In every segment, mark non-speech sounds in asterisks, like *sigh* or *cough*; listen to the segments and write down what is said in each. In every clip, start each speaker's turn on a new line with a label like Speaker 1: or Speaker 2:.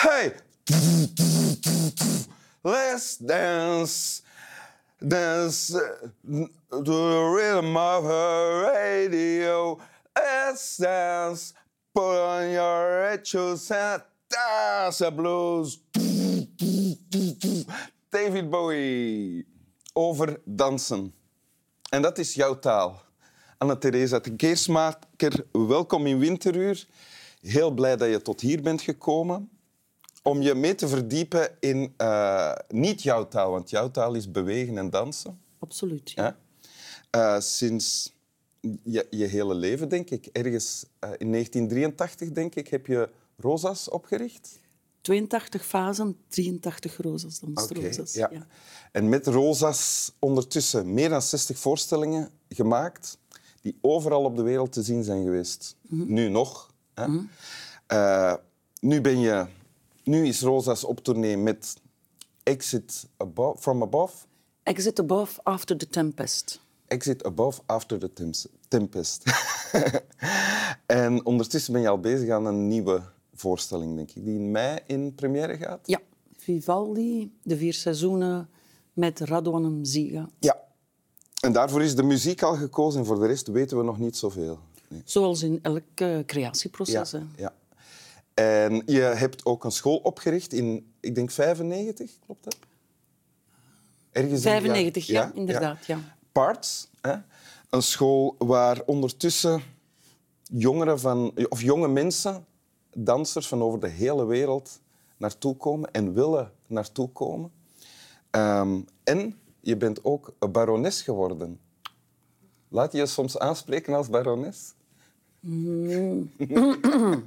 Speaker 1: Hey! Let's dance. Dance uh, to the rhythm of her radio. Let's dance. Put on your red shoes dance the blues. David Bowie. Over dansen. En dat is jouw taal. Anne-Theresa de Keersmaker, welkom in Winteruur. Heel blij dat je tot hier bent gekomen om je mee te verdiepen in uh, niet jouw taal, want jouw taal is bewegen en dansen.
Speaker 2: Absoluut. Ja.
Speaker 1: Uh, sinds je, je, hele leven, denk ik. Ergens uh, in 1983, denk ik, heb je Rosas opgericht.
Speaker 2: 82 fasen, 83 Rosas, okay. Ja. ja.
Speaker 1: En met Rosas ondertussen meer dan 60 voorstellingen gemaakt die overal op de wereld te zien zijn geweest. Mm -hmm. Nu nog. Hè? Mm -hmm. nu ben je nu is Rosa's op tournee met Exit above, From Above.
Speaker 2: Exit Above After the Tempest.
Speaker 1: Exit Above After the Tempest. *laughs* en ondertussen ben je al bezig aan een nieuwe voorstelling, denk ik, die in mei in première gaat.
Speaker 2: Ja, Vivaldi, de vier seizoenen met Radwan Ziga.
Speaker 1: Ja, en daarvoor is de muziek al gekozen en voor de rest weten we nog niet zoveel.
Speaker 2: Nee. Zoals in elk uh, creatieproces.
Speaker 1: Ja, ja. En je hebt ook een school opgericht in, ik denk, 95, klopt dat?
Speaker 2: Ergens 95, ja, ja, inderdaad. Ja.
Speaker 1: Parts, hè? een school waar ondertussen jongeren van, of jonge mensen, dansers van over de hele wereld, naartoe komen en willen naartoe komen. Um, en je bent ook een barones geworden. Laat je je soms aanspreken als barones? Mm. *laughs* *clears throat*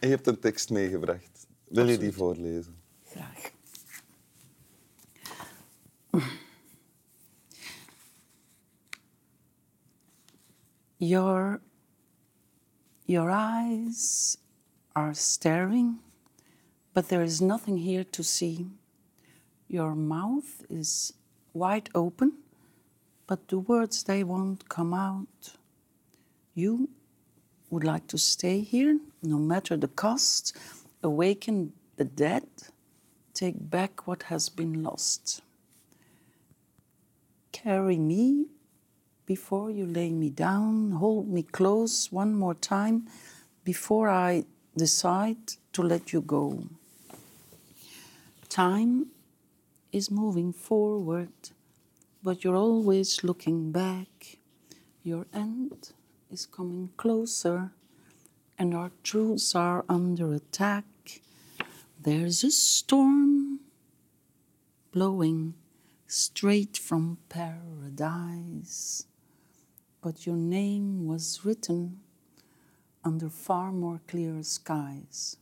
Speaker 1: en je hebt een tekst meegebracht. Wil Absoluut. je die voorlezen?
Speaker 2: Graag. Your, your eyes are staring, but there is nothing here to see. Your mouth is wide open, but the words they won't come out. You would like to stay here, no matter the cost, awaken the dead, take back what has been lost. Carry me before you lay me down, hold me close one more time before I decide to let you go. Time is moving forward, but you're always looking back. Your end is coming closer and our truths are under attack. There's a storm blowing straight from paradise, but your name was written under far more clear skies.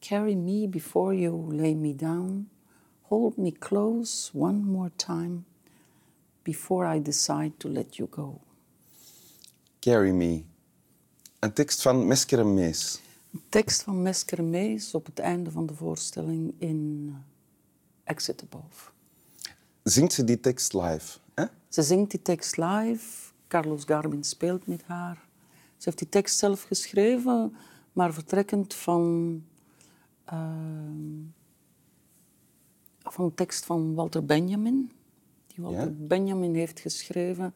Speaker 2: Carry me before you lay me down, hold me close one more time before I decide to let you go.
Speaker 1: Carry Me. Een tekst van Mesker Mees.
Speaker 2: Een tekst van Mesker Mees op het einde van de voorstelling in Exit Above.
Speaker 1: Zingt ze die tekst live? Hè?
Speaker 2: Ze zingt die tekst live. Carlos Garbin speelt met haar. Ze heeft die tekst zelf geschreven, maar vertrekkend van, uh, van een tekst van Walter Benjamin. Die Walter Benjamin heeft geschreven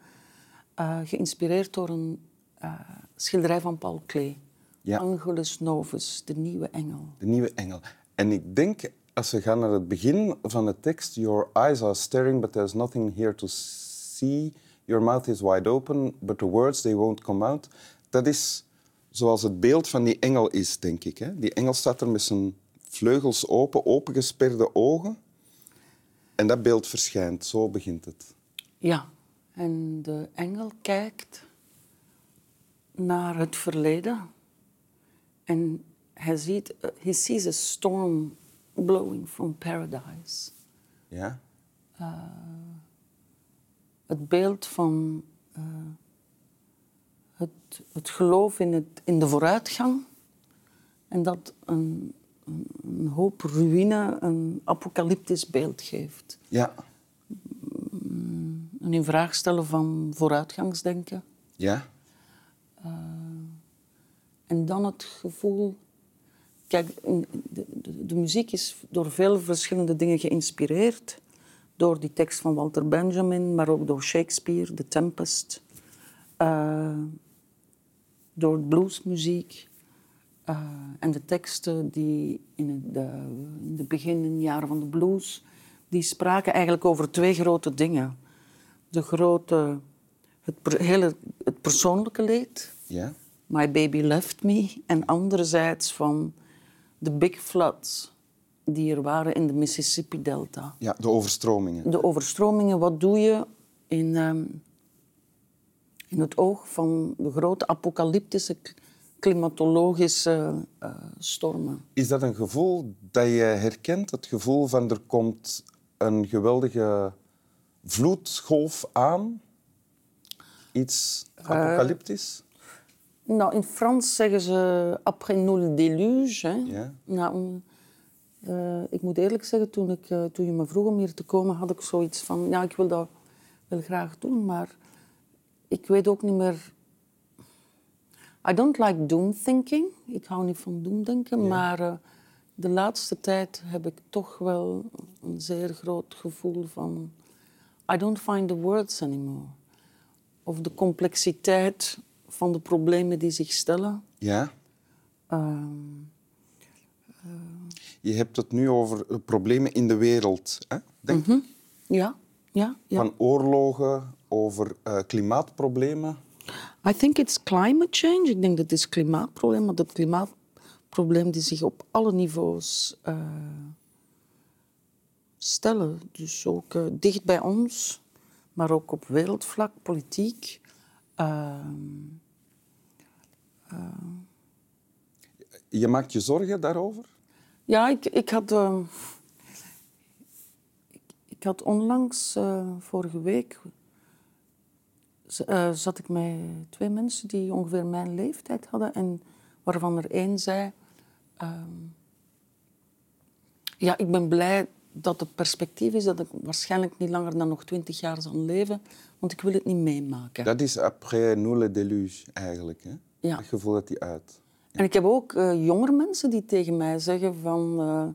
Speaker 2: uh, geïnspireerd door een uh, schilderij van Paul Klee. Ja. Angelus Novus, de nieuwe engel.
Speaker 1: De nieuwe engel. En ik denk, als we gaan naar het begin van de tekst... Your eyes are staring, but there's nothing here to see. Your mouth is wide open, but the words, they won't come out. Dat is zoals het beeld van die engel is, denk ik. Hè? Die engel staat er met zijn vleugels open, opengesperde ogen. En dat beeld verschijnt. Zo begint het.
Speaker 2: Ja, en de engel kijkt naar het verleden en hij ziet, uh, he sees a storm blowing from paradise.
Speaker 1: Ja. Uh,
Speaker 2: het beeld van uh, het, het geloof in, het, in de vooruitgang en dat een, een, een hoop ruïne een apocalyptisch beeld geeft.
Speaker 1: Ja
Speaker 2: een in vraag stellen van vooruitgangsdenken.
Speaker 1: Ja.
Speaker 2: Uh, en dan het gevoel, kijk, de, de, de muziek is door veel verschillende dingen geïnspireerd. Door die tekst van Walter Benjamin, maar ook door Shakespeare, The Tempest. eh, door bluesmuziek. eh, en de teksten die in het- de, in de beginjaren van de blues, die spraken eigenlijk over twee grote dingen. De grote, het, hele, het persoonlijke leed,
Speaker 1: Ja?
Speaker 2: My Baby Left Me. En anderzijds van de big floods die er waren in de Mississippi-delta.
Speaker 1: ja, de overstromingen.
Speaker 2: De overstromingen, wat doe je in, ehm, in het oog van de grote apocalyptische klimatologische eh, stormen?
Speaker 1: Is dat een gevoel dat je herkent? Het gevoel van er komt een geweldige vloedgolf aan? Iets apocalyptisch?
Speaker 2: Nou, in Frans zeggen ze après nous le déluge. Hè? Nou, eh, ik moet eerlijk zeggen, toen, ik, eh, toen je me vroeg om hier te komen, had ik zoiets van... Ja, ik wil dat wel graag doen, maar ik weet ook niet meer... I don't like doom thinking. Ik hou niet van doemdenken, maar eh, de laatste tijd heb ik toch wel een zeer groot gevoel van... I don't find the words anymore. Of de complexiteit van de problemen die zich stellen.
Speaker 1: Ja.
Speaker 2: Ehm,
Speaker 1: Je hebt het nu over problemen in de wereld. Hè? Denk ik.
Speaker 2: ja, ja, ja.
Speaker 1: Van oorlogen, over eh, klimaatproblemen.
Speaker 2: I think it's climate change. Ik denk dat het is klimaatprobleem, maar dat klimaatprobleem die zich op alle niveaus eh, stellen. Dus ook eh, dicht bij ons, maar ook op wereldvlak, politiek. Ehm,
Speaker 1: Je maakt je zorgen daarover?
Speaker 2: Ja, ik, ik, had, eh, ik, ik had onlangs, eh, vorige week, eh, zat ik met twee mensen die ongeveer mijn leeftijd hadden en waarvan er één zei, ehm, ja, ik ben blij dat het perspectief is dat ik waarschijnlijk niet langer dan nog twintig jaar zal leven, want ik wil het niet meemaken.
Speaker 1: Dat is après nous le déluge eigenlijk. Hè?
Speaker 2: Ja.
Speaker 1: Het gevoel dat die uit.
Speaker 2: En ik heb ook eh jongere mensen die tegen mij zeggen van... eh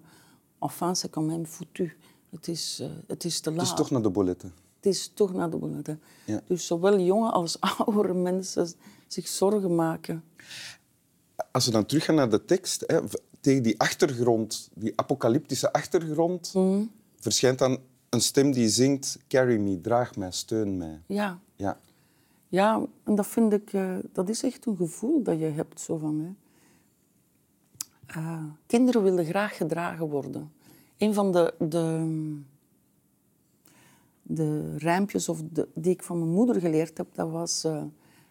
Speaker 2: enfin, c'est quand même foutu. Het is, eh, het is te laat.
Speaker 1: Het is toch naar de bouletten.
Speaker 2: Het is toch naar de boulette.
Speaker 1: Ja.
Speaker 2: Dus zowel jonge als *laughs* oudere mensen zich zorgen maken.
Speaker 1: Als we dan teruggaan naar de tekst, hè, tegen die achtergrond, die apocalyptische achtergrond,
Speaker 2: Mhm.
Speaker 1: verschijnt dan een stem die zingt: Carry me, draag mij, steun mij.
Speaker 2: Ja,
Speaker 1: Ja.
Speaker 2: ja en dat vind ik... eh, dat is echt een gevoel dat je hebt. Zo van, hè. Eh, kinderen willen graag gedragen worden. Een van de... de de rijmpjes of de, die ik van mijn moeder geleerd heb, dat was... eh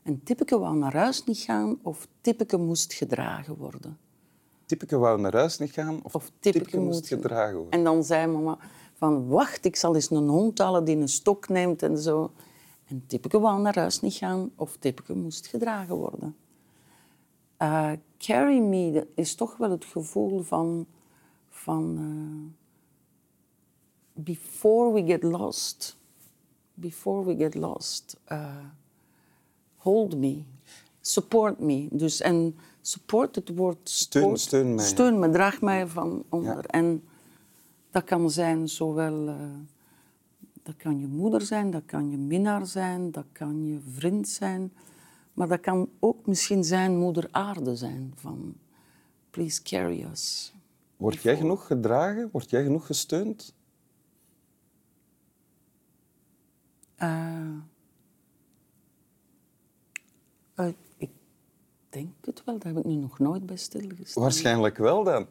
Speaker 2: een tippeke wou naar huis niet gaan of tippeke moest gedragen worden.
Speaker 1: Tippeke wou naar huis niet gaan of,
Speaker 2: Of
Speaker 1: moest gedragen worden.
Speaker 2: En dan zei mama van, wacht, ik zal eens een hond halen die een stok neemt en zo. En Tippeke wou naar huis niet gaan of Tippeke moest gedragen worden. Eh, carry me dat is toch wel het gevoel van... van eh, before we get lost, before we get lost, eh, hold me, support me. Dus, en support, het woord
Speaker 1: Steun-
Speaker 2: support,
Speaker 1: steun mij.
Speaker 2: Steun me, draag mij van onder.
Speaker 1: Ja.
Speaker 2: En dat kan zijn zowel... eh, dat kan je moeder zijn, dat kan je minnaar zijn, dat kan je vriend zijn. Maar dat kan ook misschien zijn moeder aarde zijn. Van, please carry us.
Speaker 1: Word jij genoeg gedragen? Word jij genoeg gesteund?
Speaker 2: Eh, eh, denk het wel, daar heb ik nu nog nooit bij stilgestaan.
Speaker 1: Waarschijnlijk wel dan.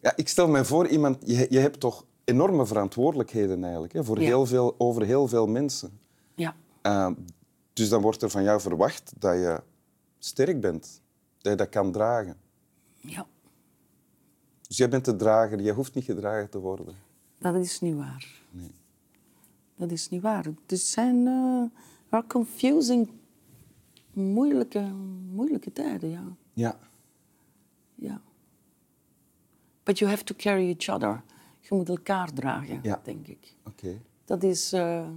Speaker 1: Ja, ik stel me voor, iemand, je, je hebt toch enorme verantwoordelijkheden eigenlijk, hè, voor
Speaker 2: Ja.
Speaker 1: heel veel, over heel veel mensen.
Speaker 2: Ja,
Speaker 1: Uh, dus dan wordt er van jou verwacht dat je sterk bent, dat je dat kan dragen.
Speaker 2: ja,
Speaker 1: Dus jij bent de drager, jij hoeft niet gedragen te worden.
Speaker 2: dat is niet waar.
Speaker 1: Nee.
Speaker 2: Dat is niet waar. Het zijn ja, confusing, moeilijke, moeilijke tijden, ja.
Speaker 1: Ja.
Speaker 2: ja. But you have to carry each other. Je moet elkaar dragen,
Speaker 1: Ja.
Speaker 2: denk ik.
Speaker 1: Oké.
Speaker 2: Dat is eh,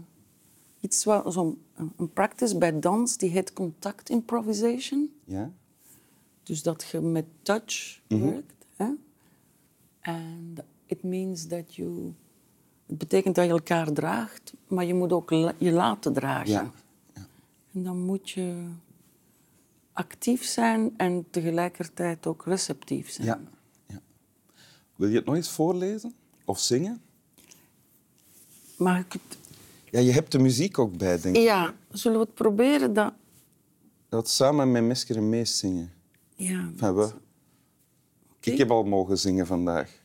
Speaker 2: iets wat, zo'n een, practice bij dans die heet contact improvisation.
Speaker 1: Ja?
Speaker 2: Dus dat je met touch werkt. Hè? En it means that you... Het betekent dat je elkaar draagt, maar je moet ook la- je laten dragen.
Speaker 1: Ja.
Speaker 2: En dan moet je actief zijn en tegelijkertijd ook receptief zijn.
Speaker 1: Ja. ja. Wil je het nog eens voorlezen? Of zingen?
Speaker 2: Mag ik het...
Speaker 1: Ja, je hebt de muziek ook bij, denk ik.
Speaker 2: Ja, zullen we het proberen? Dat...
Speaker 1: Dat samen met Mesker en Mees zingen.
Speaker 2: Ja,
Speaker 1: Enfin, we. Ik heb al mogen zingen vandaag.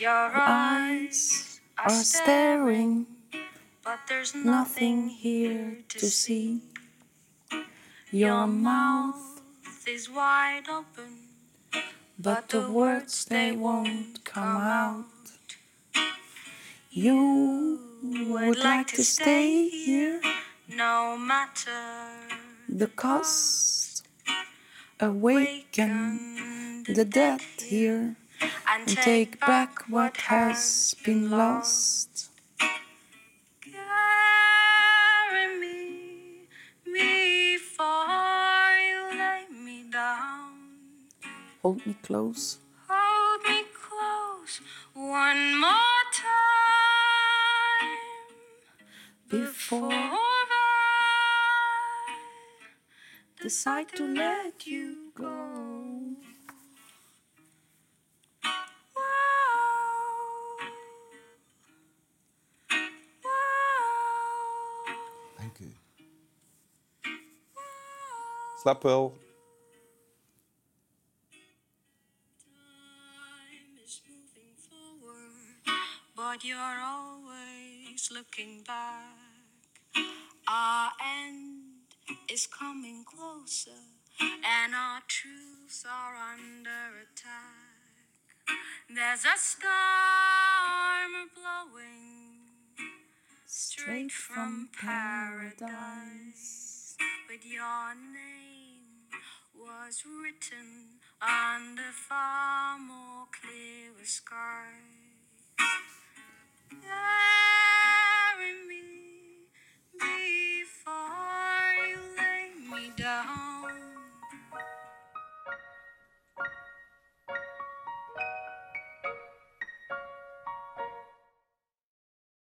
Speaker 3: Your eyes
Speaker 2: are staring,
Speaker 3: but there's
Speaker 2: nothing here to see. Your mouth,
Speaker 3: is wide open,
Speaker 2: but the words they won't come out. You would like to stay here,
Speaker 3: no matter.
Speaker 2: the cost, awaken the dead here,
Speaker 3: And
Speaker 2: take back what has been lost.
Speaker 3: Carry me before you lay me down.
Speaker 2: Hold me close.
Speaker 3: Hold me close one more time
Speaker 2: Before
Speaker 3: before I
Speaker 2: decide to let you go.
Speaker 1: Slap wel.
Speaker 3: Time is moving forward, but you're always looking back. Our end is coming closer, and our truths are under attack. There's a storm blowing straight from paradise, but your name was written under far more clearer skies.